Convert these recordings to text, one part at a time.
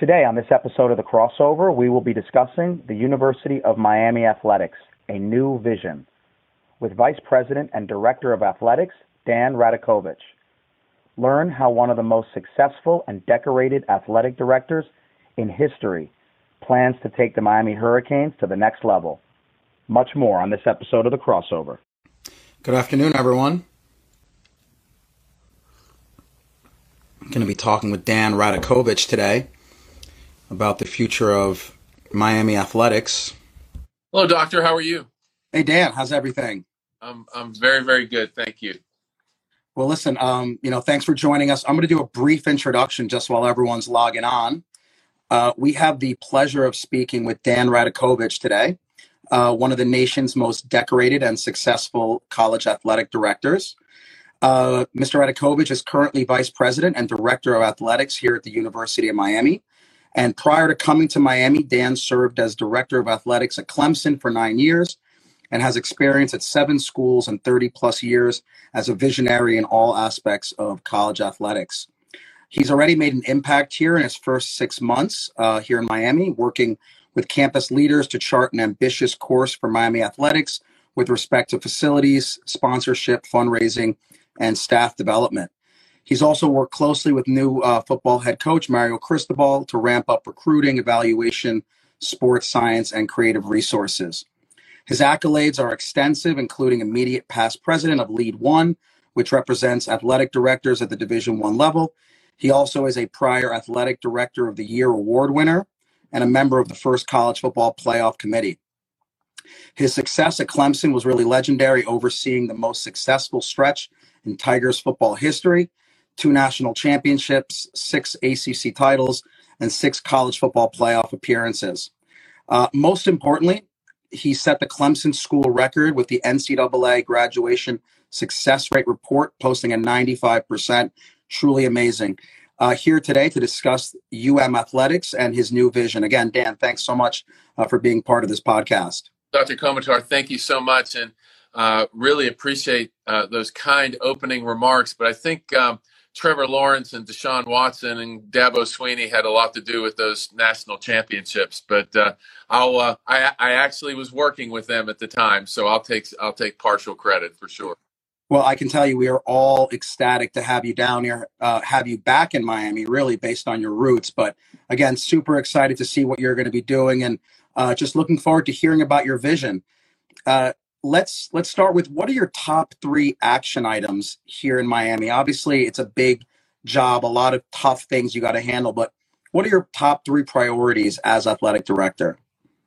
Today, on this episode of The Crossover, we will be discussing the University of Miami Athletics, a new vision, with Vice President and Director of Athletics, Dan Radakovich. Learn how one of the most successful and decorated athletic directors in history plans to take the Miami Hurricanes to the next level. Much more on this episode of The Crossover. Good afternoon, everyone. I'm going to be talking with Dan Radakovich today about the future of Miami athletics. Hello, doctor. How are you? Hey, Dan. How's everything? I'm I'm very very good. Thank you. Well, listen. Um, you know, thanks for joining us. I'm going to do a brief introduction just while everyone's logging on. Uh, we have the pleasure of speaking with Dan Radakovich today, uh, one of the nation's most decorated and successful college athletic directors. Uh, Mr. Radakovich is currently vice president and director of athletics here at the University of Miami. And prior to coming to Miami, Dan served as director of athletics at Clemson for nine years and has experience at seven schools and 30 plus years as a visionary in all aspects of college athletics. He's already made an impact here in his first six months uh, here in Miami, working with campus leaders to chart an ambitious course for Miami athletics with respect to facilities, sponsorship, fundraising, and staff development. He's also worked closely with new uh, football head coach Mario Cristobal to ramp up recruiting, evaluation, sports science, and creative resources. His accolades are extensive, including immediate past president of Lead One, which represents athletic directors at the Division One level. He also is a prior Athletic Director of the Year award winner and a member of the first college football playoff committee. His success at Clemson was really legendary, overseeing the most successful stretch in Tigers football history two national championships, six ACC titles, and six college football playoff appearances. Uh, most importantly, he set the Clemson school record with the NCAA graduation success rate report, posting a 95%. Truly amazing. Uh, here today to discuss UM athletics and his new vision. Again, Dan, thanks so much uh, for being part of this podcast. Dr. Komatar, thank you so much, and uh, really appreciate uh, those kind opening remarks. But I think um, Trevor Lawrence and Deshaun Watson and Dabo Swinney had a lot to do with those national championships. But uh, I'll uh, I, I actually was working with them at the time, so I'll take I'll take partial credit for sure. Well, I can tell you, we are all ecstatic to have you down here, uh, have you back in Miami, really based on your roots. But again, super excited to see what you're going to be doing, and uh, just looking forward to hearing about your vision. Uh, let's let's start with what are your top three action items here in Miami? Obviously, it's a big job, a lot of tough things you got to handle, but what are your top three priorities as athletic director?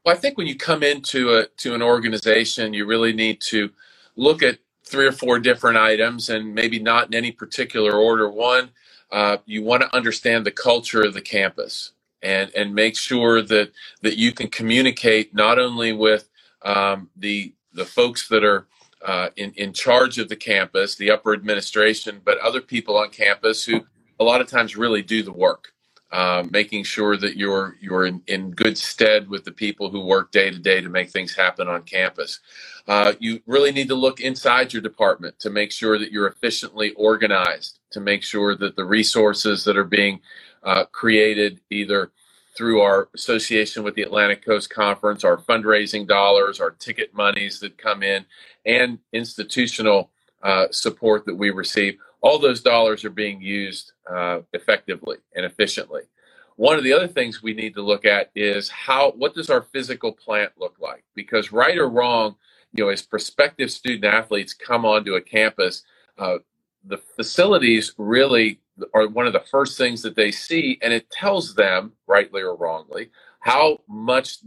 Well, I think when you come into a to an organization, you really need to look at three or four different items, and maybe not in any particular order. One, uh, you want to understand the culture of the campus, and and make sure that that you can communicate not only with um, the the folks that are uh, in, in charge of the campus, the upper administration, but other people on campus who a lot of times really do the work, uh, making sure that you're you're in, in good stead with the people who work day to day to make things happen on campus. Uh, you really need to look inside your department to make sure that you're efficiently organized, to make sure that the resources that are being uh, created either through our association with the Atlantic Coast Conference, our fundraising dollars, our ticket monies that come in, and institutional uh, support that we receive. All those dollars are being used uh, effectively and efficiently. One of the other things we need to look at is how what does our physical plant look like? Because right or wrong, you know, as prospective student athletes come onto a campus, uh, the facilities really are one of the first things that they see, and it tells them, rightly or wrongly, how much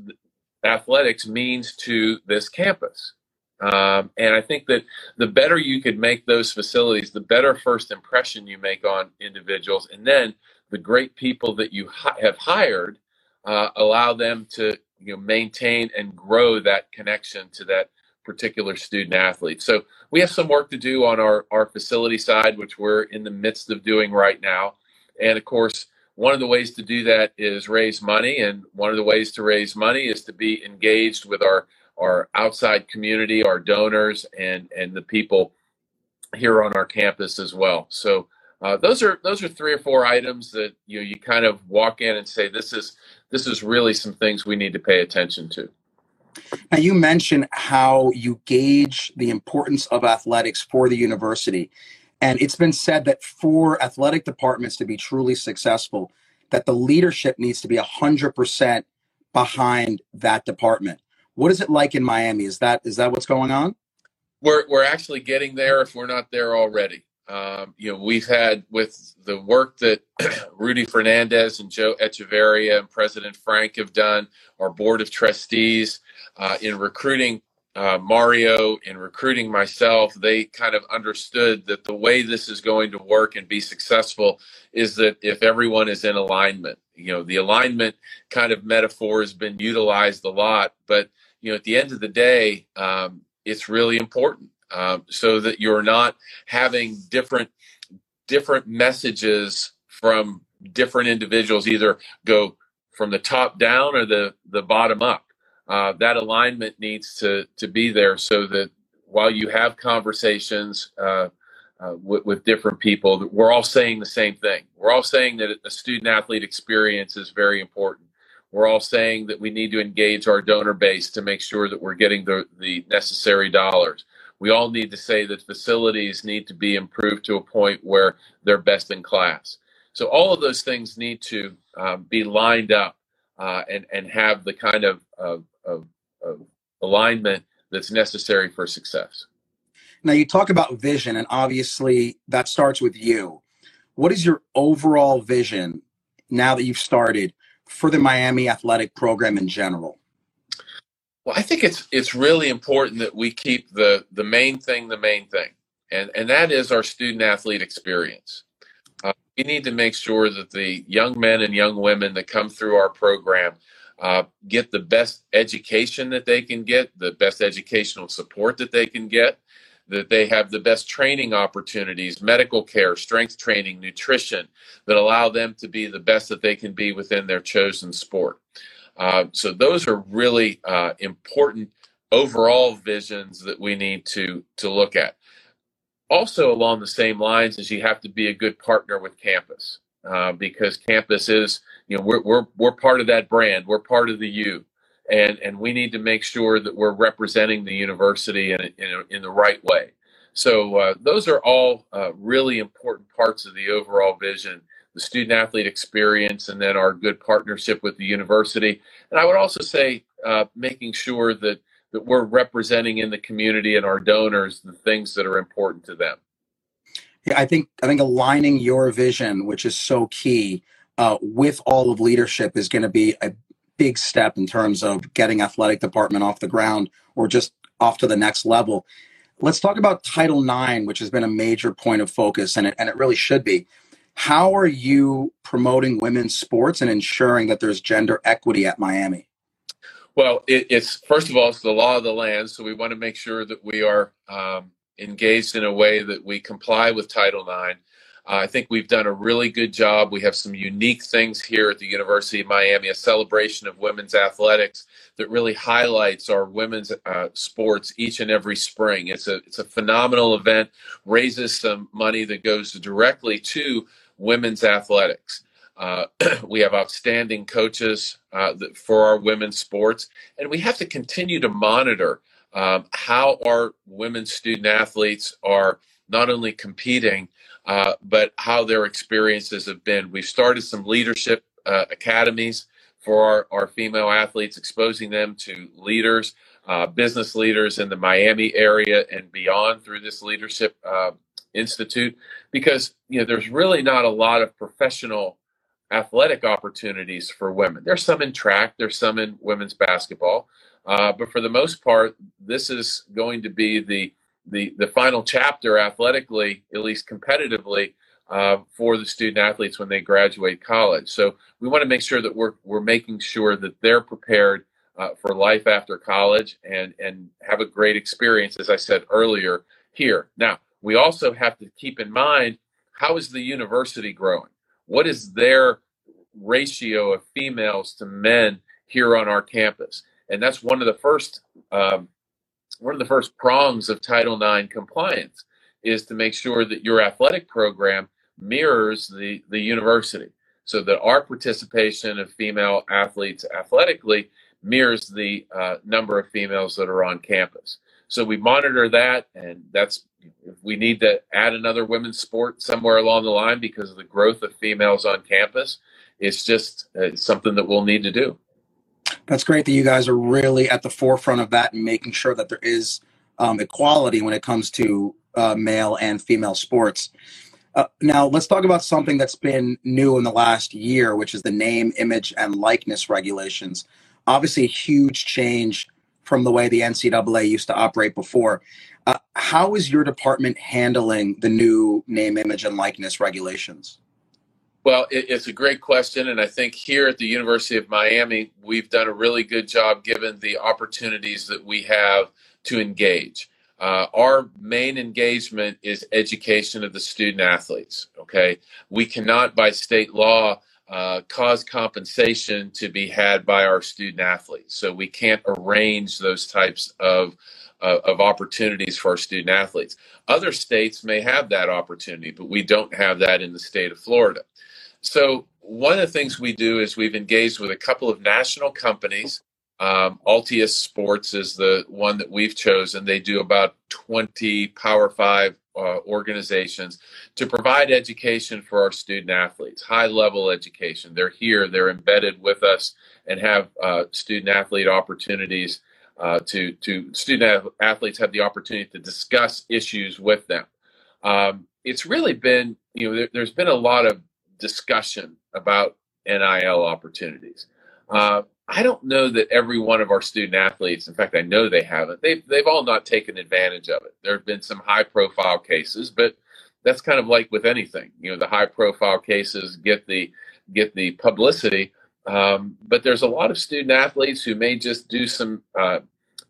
athletics means to this campus. Um, and I think that the better you could make those facilities, the better first impression you make on individuals, and then the great people that you have hired uh, allow them to you know maintain and grow that connection to that particular student athlete. So we have some work to do on our, our facility side, which we're in the midst of doing right now. And of course, one of the ways to do that is raise money. And one of the ways to raise money is to be engaged with our, our outside community, our donors, and, and the people here on our campus as well. So Uh, those are those are three or four items that you know you kind of walk in and say this is this is really some things we need to pay attention to. Now you mentioned how you gauge the importance of athletics for the university, and it's been said that for athletic departments to be truly successful, that the leadership needs to be hundred percent behind that department. What is it like in Miami? Is that is that what's going on? We're we're actually getting there if we're not there already. Um, you know, we've had with the work that Rudy Fernandez and Joe Echevarria and President Frenk have done, our board of trustees uh, in recruiting uh, Mario, in recruiting myself, they kind of understood that the way this is going to work and be successful is that if everyone is in alignment, you know, the alignment kind of metaphor has been utilized a lot, but you know, at the end of the day, um, it's really important um, so that you're not having different different messages from different individuals either go from the top down or the the bottom up uh, that alignment needs to to be there so that while you have conversations uh, uh, with, with, different people we're all saying the same thing. We're all saying that a student athlete experience is very important. We're all saying that we need to engage our donor base to make sure that we're getting the, the necessary dollars. We all need to say that facilities need to be improved to a point where they're best in class. So all of those things need to um, be lined up uh, and and have the kind of, of, of, of alignment that's necessary for success. Now you talk about vision, and obviously that starts with you. What is your overall vision now that you've started for the Miami athletic program in general? Well, I think it's it's really important that we keep the the main thing the main thing, and and that is our student athlete experience. Uh, we need to make sure that the young men and young women that come through our program uh, get the best education that they can get, the best educational support that they can get, that they have the best training opportunities, medical care, strength training, nutrition that allow them to be the best that they can be within their chosen sport. Uh, so those are really uh, important overall visions that we need to to look at. Also, along the same lines, is you have to be a good partner with campus uh, because campus is you know we're, we're we're part of that brand, we're part of the U, and and we need to make sure that we're representing the university in in, in the right way. So uh, those are all uh, really important parts of the overall vision the student athlete experience, and then our good partnership with the university. And I would also say uh, making sure that that we're representing in the community and our donors the things that are important to them. Yeah, I think I think aligning your vision, which is so key, uh, with all of leadership is going to be a big step in terms of getting athletic department off the ground or just off to the next level. Let's talk about Title IX, which has been a major point of focus, and it, and it really should be. How are you promoting women's sports and ensuring that there's gender equity at Miami? Well, it, it's first of all, it's the law of the land, so we want to make sure that we are um, engaged in a way that we comply with Title IX. Uh, I think we've done a really good job. We have some unique things here at the University of Miami, a celebration of women's athletics that really highlights our women's uh, sports each and every spring. It's a it's a phenomenal event, raises some money that goes directly to women's athletics. Uh, we have outstanding coaches uh, for our women's sports, and we have to continue to monitor um, how our women's student athletes are not only competing, uh, but how their experiences have been. We've started some leadership uh, academies for our, our female athletes, exposing them to leaders, uh, business leaders in the Miami area and beyond through this leadership uh, institute because you know there's really not a lot of professional athletic opportunities for women. There's some in track, there's some in women's basketball, uh, but for the most part, this is going to be the the the final chapter athletically, at least competitively, uh, for the student athletes when they graduate college. So we want to make sure that we're we're making sure that they're prepared uh, for life after college and and have a great experience, as I said earlier here. Now we also have to keep in mind how is the university growing? What is their ratio of females to men here on our campus? And that's one of the first um, one of the first prongs of Title IX compliance is to make sure that your athletic program mirrors the, the university so that our participation of female athletes athletically mirrors the uh, number of females that are on campus. So we monitor that, and that's if we need to add another women's sport somewhere along the line because of the growth of females on campus. It's just uh, something that we'll need to do. That's great that you guys are really at the forefront of that and making sure that there is um, equality when it comes to uh, male and female sports. Uh, now, let's talk about something that's been new in the last year, which is the name, image, and likeness regulations. Obviously, a huge change from the way the NCAA used to operate before. Uh, how is your department handling the new name, image, and likeness regulations? Well, it, it's a great question. And I think here at the University of Miami, we've done a really good job given the opportunities that we have to engage. Uh, our main engagement is education of the student athletes. Okay. We cannot, by state law, uh, cause compensation to be had by our student athletes. So we can't arrange those types of uh, of opportunities for our student athletes. Other states may have that opportunity, but we don't have that in the state of Florida. So one of the things we do is we've engaged with a couple of national companies. Um, Altius Sports is the one that we've chosen. They do about 20 Power Five uh, organizations to provide education for our student athletes, high level education. They're here, they're embedded with us, and have uh, student athlete opportunities uh, to to student athletes have the opportunity to discuss issues with them. Um, it's really been you know there, has been a lot of discussion about NIL opportunities. Uh, I don't know that every one of our student athletes, in fact, I know they haven't. They've they've all not taken advantage of it. There have been some high profile cases, but that's kind of like with anything. You know, the high profile cases get the get the publicity, um, but there's a lot of student athletes who may just do some uh,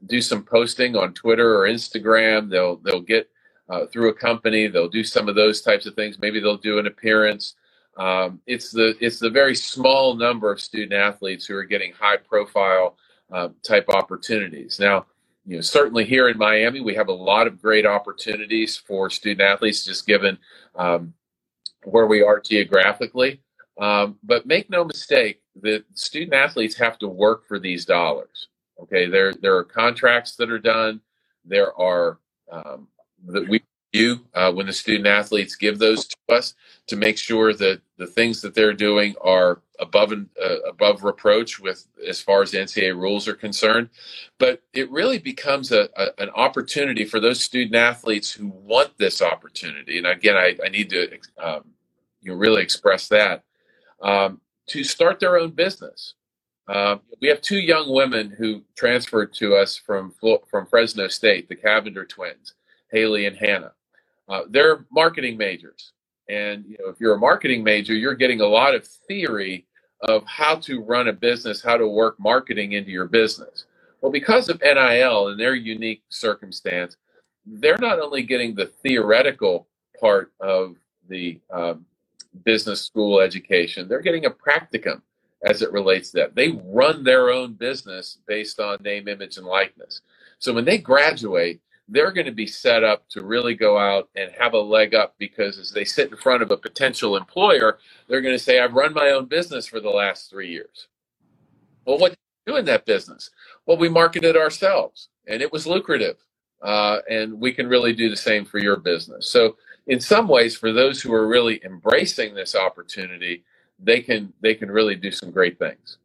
do some posting on Twitter or Instagram. They'll they'll get uh, through a company. They'll do some of those types of things. Maybe they'll do an appearance. Um, it's the it's the very small number of student athletes who are getting high profile uh, type opportunities. Now, you know, certainly here in Miami, we have a lot of great opportunities for student athletes, just given um, where we are geographically. Um, but make no mistake, the student athletes have to work for these dollars. Okay, there there are contracts that are done. There are um, that we you uh, when the student athletes give those to us to make sure that the things that they're doing are above and uh, above reproach with as far as NCAA rules are concerned. But it really becomes a, a, an opportunity for those student athletes who want this opportunity. And again, I, I need to um, you know, really express that um, to start their own business. Um, we have two young women who transferred to us from from Fresno State, the Cavinder twins, Haley and Hanna. Uh, they're marketing majors, and you know if you're a marketing major, you're getting a lot of theory of how to run a business, how to work marketing into your business. Well, because of NIL and their unique circumstance, they're not only getting the theoretical part of the um, business school education, they're getting a practicum as it relates to that. They run their own business based on name, image, and likeness. So when they graduate, they're going to be set up to really go out and have a leg up because as they sit in front of a potential employer, they're going to say, I've run my own business for the last three years. Well, what do you do in that business? Well, we marketed ourselves and it was lucrative. Uh, and we can really do the same for your business. So, in some ways, for those who are really embracing this opportunity, they can they can really do some great things.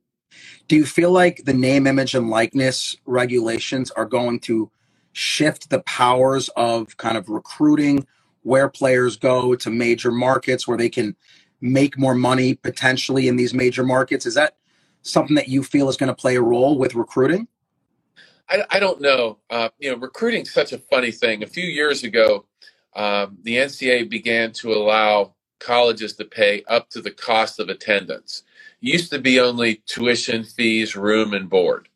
Do you feel like the name, image, and likeness regulations are going to shift the powers of kind of recruiting where players go to major markets where they can make more money potentially in these major markets? Is that something that you feel is going to play a role with recruiting? I, I don't know. Uh, you know, recruiting such a funny thing. A few years ago, um, the NCAA began to allow colleges to pay up to the cost of attendance. It used to be only tuition, fees, room, and board.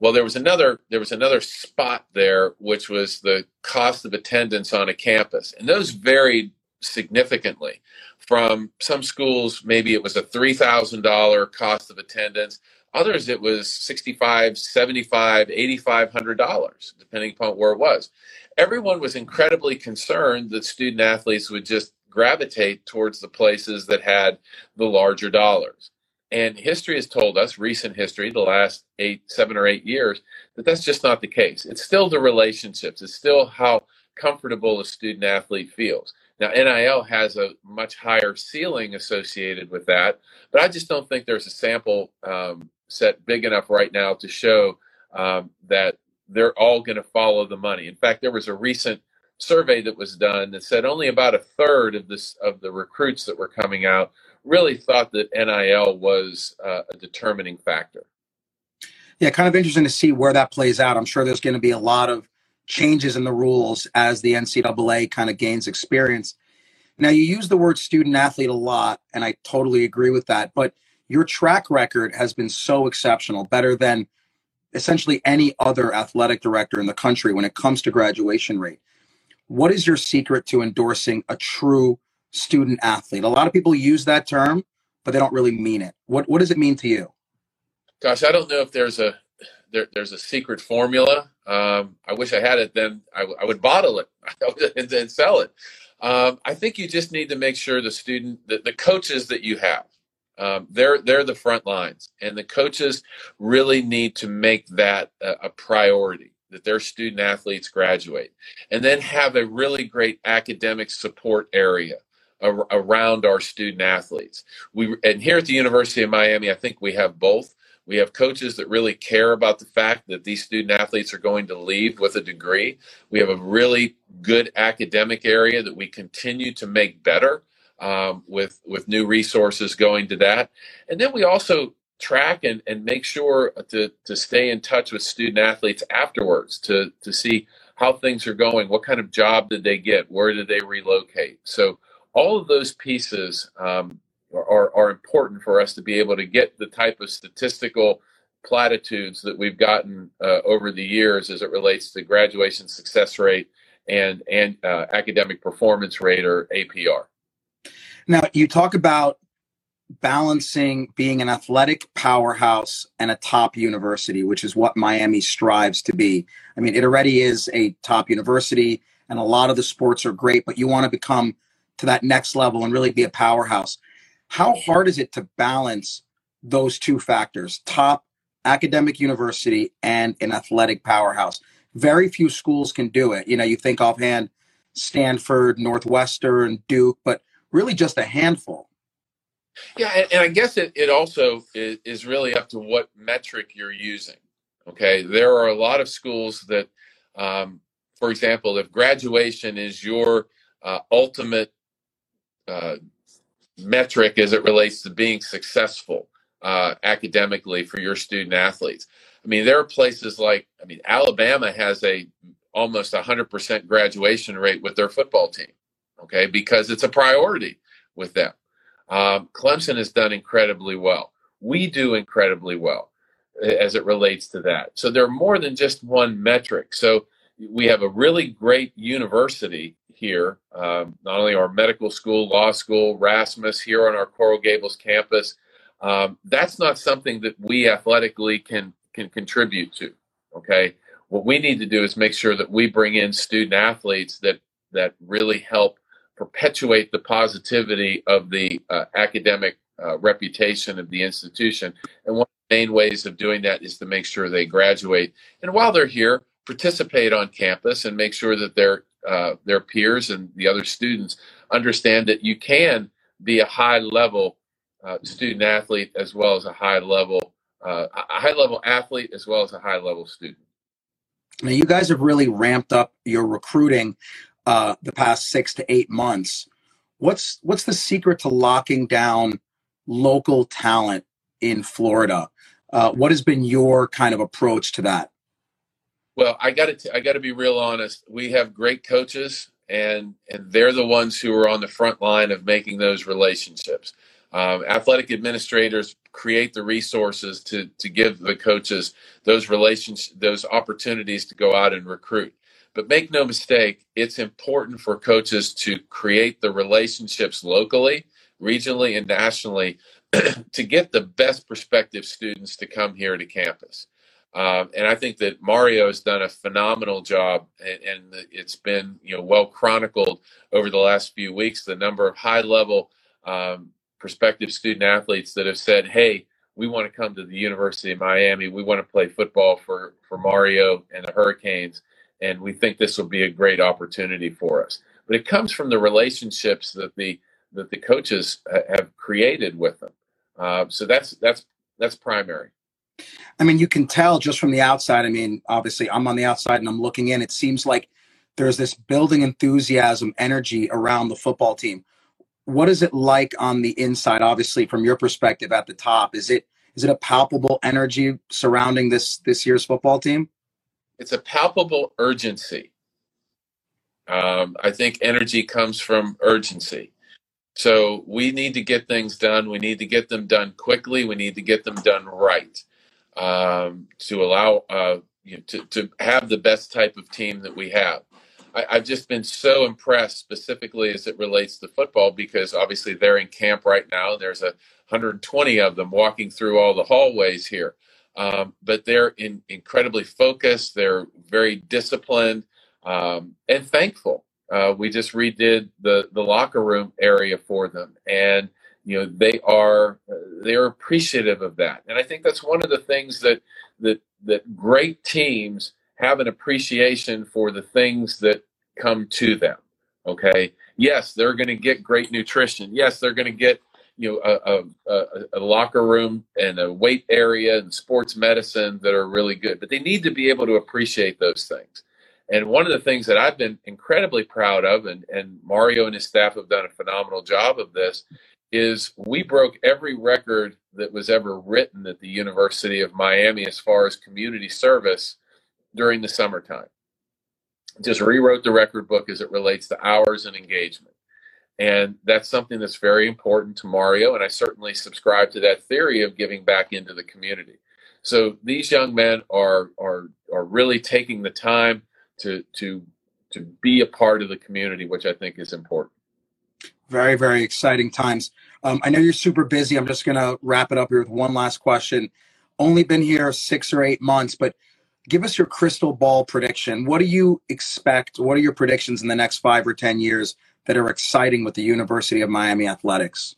Well, there was another there was another spot there, which was the cost of attendance on a campus, and those varied significantly. From some schools, maybe it was a three thousand dollar cost of attendance. Others, it was 65 75 8500 dollars, depending upon where it was. Everyone was incredibly concerned that student athletes would just gravitate towards the places that had the larger dollars. And history has told us, recent history, the last eight, seven or eight years, that that's just not the case. It's still the relationships. It's still how comfortable a student athlete feels. Now, NIL has a much higher ceiling associated with that, but I just don't think there's a sample um, set big enough right now to show um, that they're all going to follow the money. In fact, there was a recent survey that was done that said only about a third of this of the recruits that were coming out really thought that NIL was uh, a determining factor. Yeah, kind of interesting to see where that plays out. I'm sure there's going to be a lot of changes in the rules as the NCAA kind of gains experience. Now, you use the word student athlete a lot, and I totally agree with that. But your track record has been so exceptional, better than essentially any other athletic director in the country when it comes to graduation rate. What is your secret to endorsing a true student athlete? A lot of people use that term, but they don't really mean it. What what does it mean to you? Gosh, I don't know if there's a there, there's a secret formula. Um, I wish I had it. Then I, I would bottle it and then sell it. Um, I think you just need to make sure the student, the, the coaches that you have, um, they're they're the front lines, and the coaches really need to make that a, a priority that their student athletes graduate, and then have a really great academic support area around our student athletes. We and here at the University of Miami, I think we have both. We have coaches that really care about the fact that these student athletes are going to leave with a degree. We have a really good academic area that we continue to make better um, with with new resources going to that. And then we also track and, and make sure to, to stay in touch with student athletes afterwards to, to see how things are going. What kind of job did they get? Where did they relocate? So all of those pieces um, are, are important for us to be able to get the type of statistical platitudes that we've gotten uh, over the years as it relates to graduation success rate and and uh, academic performance rate or APR. Now you talk about balancing being an athletic powerhouse and a top university, which is what Miami strives to be. I mean, it already is a top university, and a lot of the sports are great, but you want to become to that next level and really be a powerhouse. How hard is it to balance those two factors, top academic university and an athletic powerhouse? Very few schools can do it. You know, you think offhand Stanford, Northwestern, Duke, but really just a handful. Yeah, and, and I guess it, it also is, is really up to what metric you're using. Okay, there are a lot of schools that, um, for example, if graduation is your uh, ultimate uh, metric as it relates to being successful uh, academically for your student athletes. I mean, there are places like, I mean, Alabama has a almost 100% graduation rate with their football team, okay, because it's a priority with them. Um, Clemson has done incredibly well. We do incredibly well as it relates to that. So there are more than just one metric. So we have a really great university here, um, not only our medical school, law school, Rasmus here on our Coral Gables campus. Um, that's not something that we athletically can can contribute to. Okay, what we need to do is make sure that we bring in student athletes that that really help perpetuate the positivity of the uh, academic uh, reputation of the institution. And one of the main ways of doing that is to make sure they graduate. And while they're here, participate on campus and make sure that their uh, their peers and the other students understand that you can be a high level uh, student athlete as well as a high level uh, a high level athlete as well as a high level student. Now, you guys have really ramped up your recruiting uh, the past six to eight months. What's what's the secret to locking down local talent in Florida? Uh, what has been your kind of approach to that? Well, I got to I got to be real honest. We have great coaches, and and they're the ones who are on the front line of making those relationships. Um, athletic administrators create the resources to to give the coaches those relations those opportunities to go out and recruit. But make no mistake, it's important for coaches to create the relationships locally, regionally, and nationally to get the best prospective students to come here to campus. Um, and I think that Mario has done a phenomenal job, and, and, it's been you know well chronicled over the last few weeks. The number of high level um, prospective student athletes that have said, "Hey, we want to come to the University of Miami. We want to play football for for Mario and the Hurricanes, and we think this will be a great opportunity for us." But it comes from the relationships that the that the coaches have created with them. Uh, so that's that's that's primary. I mean, you can tell just from the outside. I mean, obviously, I'm on the outside and I'm looking in. It seems like there's this building enthusiasm, energy around the football team. What is it like on the inside? Obviously, from your perspective at the top, is it is it a palpable energy surrounding this this year's football team? It's a palpable urgency. Um, I think energy comes from urgency. So we need to get things done. We need to get them done quickly. We need to get them done right um, to allow uh, you know, to to have the best type of team that we have. I, I've just been so impressed, specifically as it relates to football, because obviously they're in camp right now. There's a 120 of them walking through all the hallways here, um, but they're in, incredibly focused. They're very disciplined um, and thankful. Uh, we just redid the the locker room area for them, and you know they are they're appreciative of that. And i think that's one of the things that that that great teams have an appreciation for the things that come to them okay? Yes they're going to get great nutrition. Yes they're going to get you know a, a, a, locker room and a weight area and sports medicine that are really good. But they need to be able to appreciate those things. And one of the things that i've been incredibly proud of and, and mario and his staff have done a phenomenal job of this is we broke every record that was ever written at the University of Miami as far as community service during the summertime. Just rewrote the record book as it relates to hours and engagement. And that's something that's very important to Mario. And I certainly subscribe to that theory of giving back into the community. So these young men are are are really taking the time to to to be a part of the community, which I think is important. Very, very exciting times. Um, I know you're super busy. I'm just going to wrap it up here with one last question. Only been here six or eight months, but give us your crystal ball prediction. What do you expect? What are your predictions in the next five or 10 years that are exciting with the University of Miami athletics?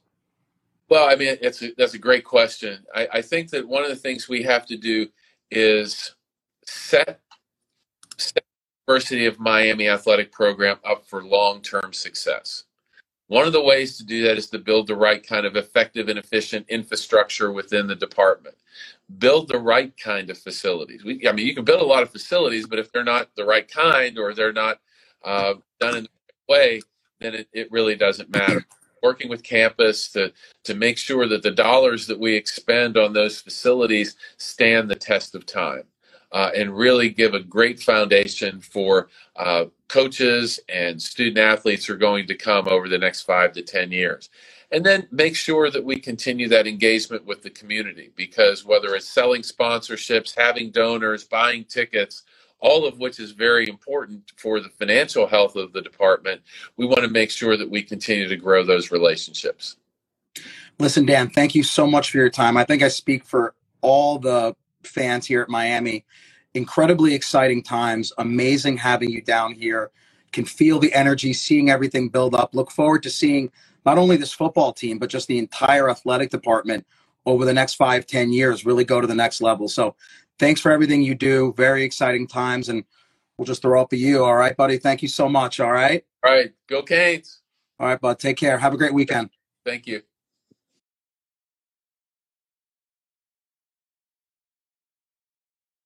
Well, I mean, it's a, that's a great question. I, I think that one of the things we have to do is set, set University of Miami athletic program up for long-term success. One of the ways to do that is to build the right kind of effective and efficient infrastructure within the department. Build the right kind of facilities. We, I mean, you can build a lot of facilities, but if they're not the right kind or they're not uh, done in the right way, then it, it really doesn't matter. Working with campus to to make sure that the dollars that we expend on those facilities stand the test of time uh, and really give a great foundation for uh, coaches and student athletes who are going to come over the next five to 10 years. And then make sure that we continue that engagement with the community because whether it's selling sponsorships, having donors, buying tickets, all of which is very important for the financial health of the department, we want to make sure that we continue to grow those relationships. Listen, Dan, thank you so much for your time. I think I speak for all the fans here at Miami. Incredibly exciting times. Amazing having you down here. Can feel the energy, seeing everything build up. Look forward to seeing not only this football team, but just the entire athletic department over the next five, ten years really go to the next level. So thanks for everything you do. Very exciting times. And we'll just throw up to you. All right, buddy. Thank you so much. All right. All right. Go Canes. All right, bud. Take care. Have a great weekend. Thank you.